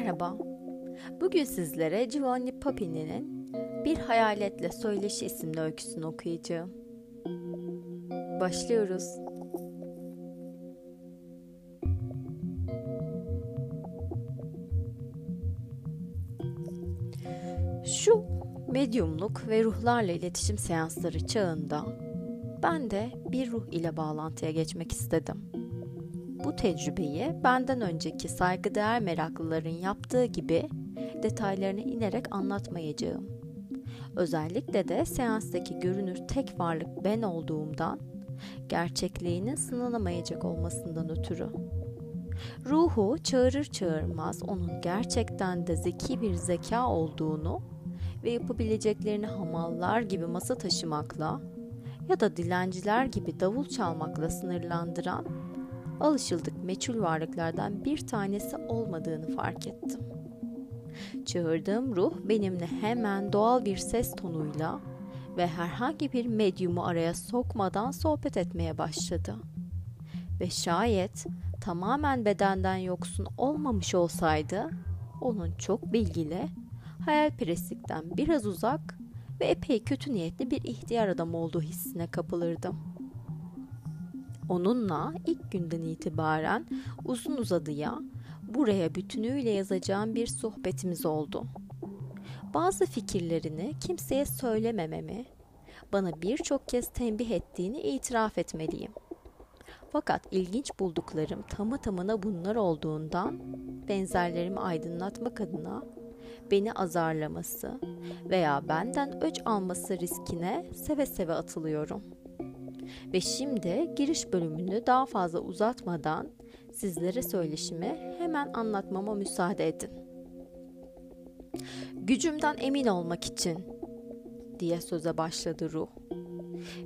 Merhaba. Bugün sizlere Giovanni Papini'nin Bir Hayaletle Söyleşi isimli öyküsünü okuyacağım. Başlıyoruz. Şu medyumluk ve ruhlarla iletişim seansları çağında ben de bir ruh ile bağlantıya geçmek istedim. Bu tecrübeyi benden önceki saygıdeğer meraklıların yaptığı gibi detaylarına inerek anlatmayacağım. Özellikle de seanstaki görünür tek varlık ben olduğumdan, gerçekliğinin sınanamayacak olmasından ötürü. Ruhu çağırır çağırmaz onun gerçekten de zeki bir zeka olduğunu ve yapabileceklerini hamallar gibi masa taşımakla ya da dilenciler gibi davul çalmakla sınırlandıran alışıldık meçhul varlıklardan bir tanesi olmadığını fark ettim. Çağırdığım ruh benimle hemen doğal bir ses tonuyla ve herhangi bir medyumu araya sokmadan sohbet etmeye başladı. Ve şayet tamamen bedenden yoksun olmamış olsaydı, onun çok bilgili, hayalperestlikten biraz uzak ve epey kötü niyetli bir ihtiyar adam olduğu hissine kapılırdım.'' Onunla ilk günden itibaren uzun uzadıya buraya bütünüyle yazacağım bir sohbetimiz oldu. Bazı fikirlerini kimseye söylemememi, bana birçok kez tembih ettiğini itiraf etmeliyim. Fakat ilginç bulduklarım tamı tamına bunlar olduğundan benzerlerimi aydınlatmak adına beni azarlaması veya benden öç alması riskine seve seve atılıyorum.'' Ve şimdi giriş bölümünü daha fazla uzatmadan sizlere söyleşimi hemen anlatmama müsaade edin. Gücümden emin olmak için diye söze başladı ruh.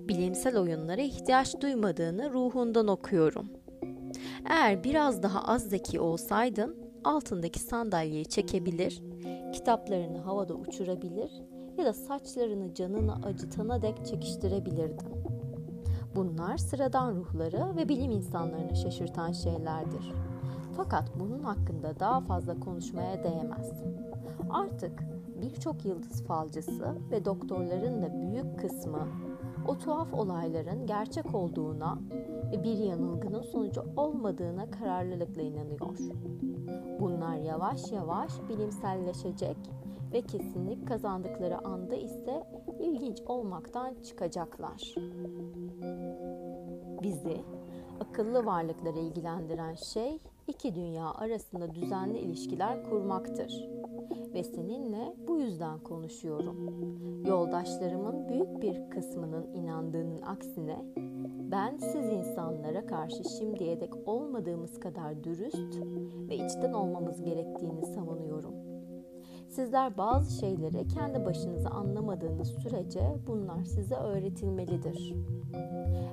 Bilimsel oyunlara ihtiyaç duymadığını ruhundan okuyorum. Eğer biraz daha az zeki olsaydın altındaki sandalyeyi çekebilir, kitaplarını havada uçurabilir ya da saçlarını canını acıtana dek çekiştirebilirdin. Bunlar sıradan ruhları ve bilim insanlarını şaşırtan şeylerdir. Fakat bunun hakkında daha fazla konuşmaya değmez. Artık birçok yıldız falcısı ve doktorların da büyük kısmı o tuhaf olayların gerçek olduğuna ve bir yanılgının sonucu olmadığına kararlılıkla inanıyor. Bunlar yavaş yavaş bilimselleşecek ve kesinlik kazandıkları anda ise ilginç olmaktan çıkacaklar. Bizi, akıllı varlıkları ilgilendiren şey iki dünya arasında düzenli ilişkiler kurmaktır. Ve seninle bu yüzden konuşuyorum. Yoldaşlarımın büyük bir kısmının inandığının aksine ben siz insanlara karşı şimdiye dek olmadığımız kadar dürüst ve içten olmamız gerektiğini savunuyorum. Sizler bazı şeyleri kendi başınıza anlamadığınız sürece bunlar size öğretilmelidir.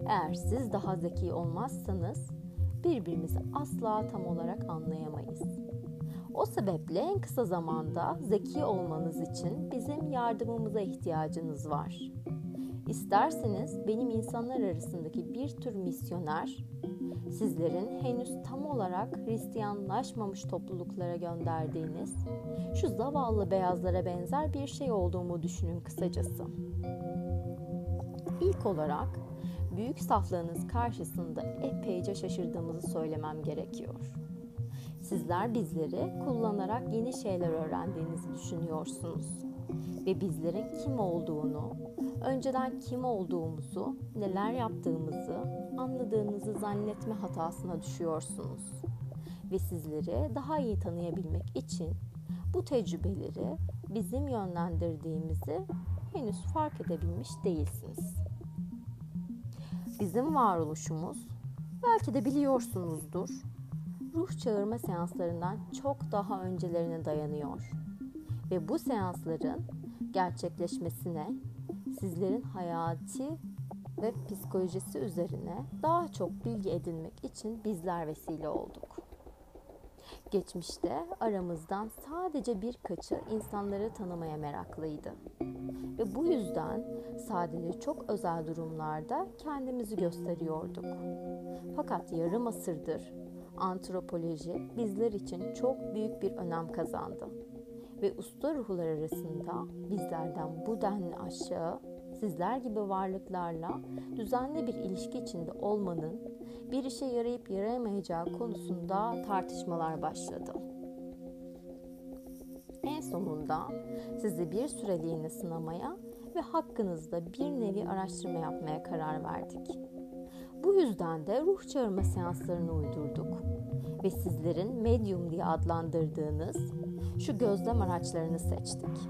Eğer siz daha zeki olmazsanız birbirimizi asla tam olarak anlayamayız. O sebeple en kısa zamanda zeki olmanız için bizim yardımımıza ihtiyacınız var. İsterseniz benim insanlar arasındaki bir tür misyoner, sizlerin henüz tam olarak Hristiyanlaşmamış topluluklara gönderdiğiniz şu zavallı beyazlara benzer bir şey olduğumu düşünün kısacası. İlk olarak büyük saflığınız karşısında epeyce şaşırdığımızı söylemem gerekiyor. Sizler bizleri kullanarak yeni şeyler öğrendiğinizi düşünüyorsunuz ve bizlerin kim olduğunu, önceden kim olduğumuzu, neler yaptığımızı anladığınızı zannetme hatasına düşüyorsunuz. Ve sizleri daha iyi tanıyabilmek için bu tecrübeleri bizim yönlendirdiğimizi henüz fark edebilmiş değilsiniz. Bizim varoluşumuz belki de biliyorsunuzdur. Ruh çağırma seanslarından çok daha öncelerine dayanıyor. Ve bu seansların gerçekleşmesine sizlerin hayati ve psikolojisi üzerine daha çok bilgi edinmek için bizler vesile olduk. Geçmişte aramızdan sadece birkaçı insanları tanımaya meraklıydı. Ve bu yüzden sadece çok özel durumlarda kendimizi gösteriyorduk. Fakat yarım asırdır antropoloji bizler için çok büyük bir önem kazandı. Ve usta ruhlar arasında bizlerden bu denli aşağı sizler gibi varlıklarla düzenli bir ilişki içinde olmanın bir işe yarayıp yarayamayacağı konusunda tartışmalar başladı. En sonunda sizi bir süreliğine sınamaya ve hakkınızda bir nevi araştırma yapmaya karar verdik. Bu yüzden de ruh çağırma seanslarını uydurduk ve sizlerin medium diye adlandırdığınız şu gözlem araçlarını seçtik.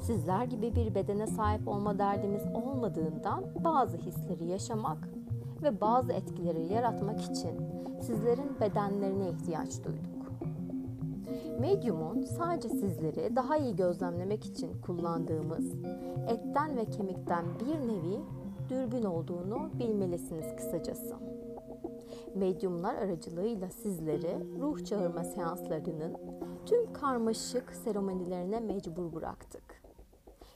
Sizler gibi bir bedene sahip olma derdimiz olmadığından bazı hisleri yaşamak ve bazı etkileri yaratmak için sizlerin bedenlerine ihtiyaç duyduk. Medium'un sadece sizleri daha iyi gözlemlemek için kullandığımız etten ve kemikten bir nevi dürbün olduğunu bilmelisiniz kısacası. Medyumlar aracılığıyla sizleri ruh çağırma seanslarının tüm karmaşık seremonilerine mecbur bıraktık.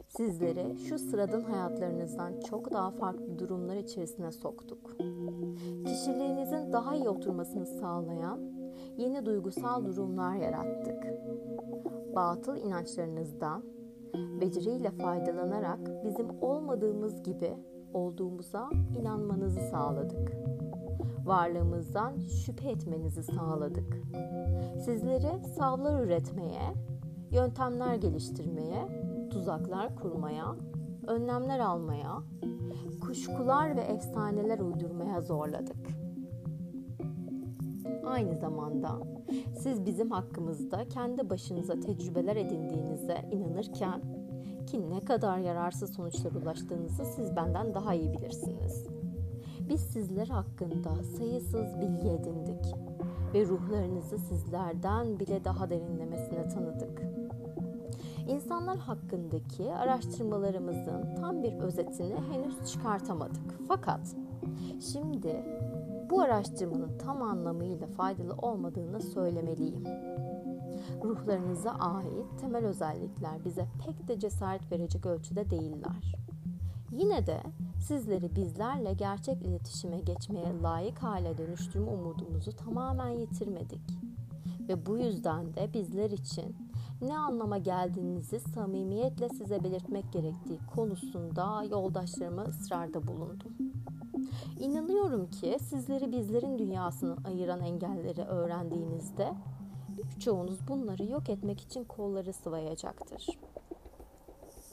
Sizleri şu sıradan hayatlarınızdan çok daha farklı durumlar içerisine soktuk. Kişiliğinizin daha iyi oturmasını sağlayan yeni duygusal durumlar yarattık. Batıl inançlarınızdan beceriyle faydalanarak bizim olmadığımız gibi olduğumuza inanmanızı sağladık. Varlığımızdan şüphe etmenizi sağladık. Sizleri savlar üretmeye, yöntemler geliştirmeye, tuzaklar kurmaya, önlemler almaya, kuşkular ve efsaneler uydurmaya zorladık. Aynı zamanda siz bizim hakkımızda kendi başınıza tecrübeler edindiğinize inanırken ki ne kadar yararsız sonuçlar ulaştığınızı siz benden daha iyi bilirsiniz. Biz sizler hakkında sayısız bilgi edindik ve ruhlarınızı sizlerden bile daha derinlemesine tanıdık. İnsanlar hakkındaki araştırmalarımızın tam bir özetini henüz çıkartamadık. Fakat şimdi bu araştırmanın tam anlamıyla faydalı olmadığını söylemeliyim. Ruhlarınıza ait temel özellikler bize pek de cesaret verecek ölçüde değiller. Yine de sizleri bizlerle gerçek iletişime geçmeye layık hale dönüştürme umudumuzu tamamen yitirmedik. Ve bu yüzden de bizler için ne anlama geldiğinizi samimiyetle size belirtmek gerektiği konusunda yoldaşlarıma ısrarda bulundum. İnanıyorum ki sizleri bizlerin dünyasını ayıran engelleri öğrendiğinizde birçoğunuz bunları yok etmek için kolları sıvayacaktır.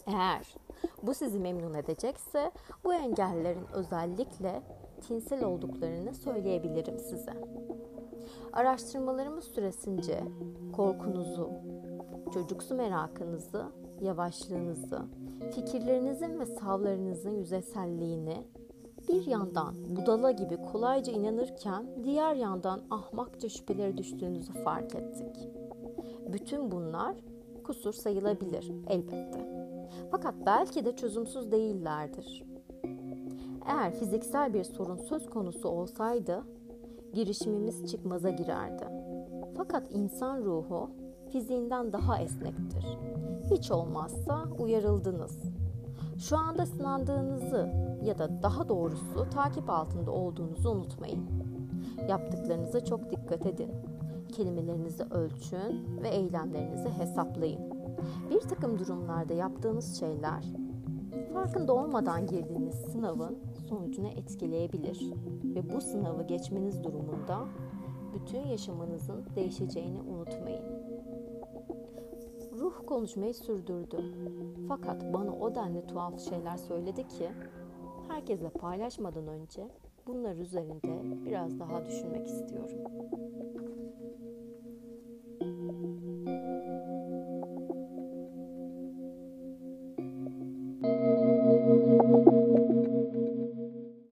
Eğer bu sizi memnun edecekse bu engellerin özellikle tinsel olduklarını söyleyebilirim size. Araştırmalarımız süresince korkunuzu, çocuksu merakınızı, yavaşlığınızı, fikirlerinizin ve savlarınızın yüzeyselliğini bir yandan budala gibi kolayca inanırken diğer yandan ahmakça şüpheleri düştüğünüzü fark ettik. Bütün bunlar kusur sayılabilir elbette. Fakat belki de çözümsüz değillerdir. Eğer fiziksel bir sorun söz konusu olsaydı girişimimiz çıkmaza girerdi. Fakat insan ruhu fiziğinden daha esnektir. Hiç olmazsa uyarıldınız. Şu anda sınandığınızı ya da daha doğrusu takip altında olduğunuzu unutmayın. Yaptıklarınıza çok dikkat edin. Kelimelerinizi ölçün ve eylemlerinizi hesaplayın. Bir takım durumlarda yaptığınız şeyler farkında olmadan girdiğiniz sınavın sonucunu etkileyebilir ve bu sınavı geçmeniz durumunda bütün yaşamınızın değişeceğini unutmayın. Ruh konuşmayı sürdürdü. Fakat bana o denli tuhaf şeyler söyledi ki herkesle paylaşmadan önce bunlar üzerinde biraz daha düşünmek istiyorum.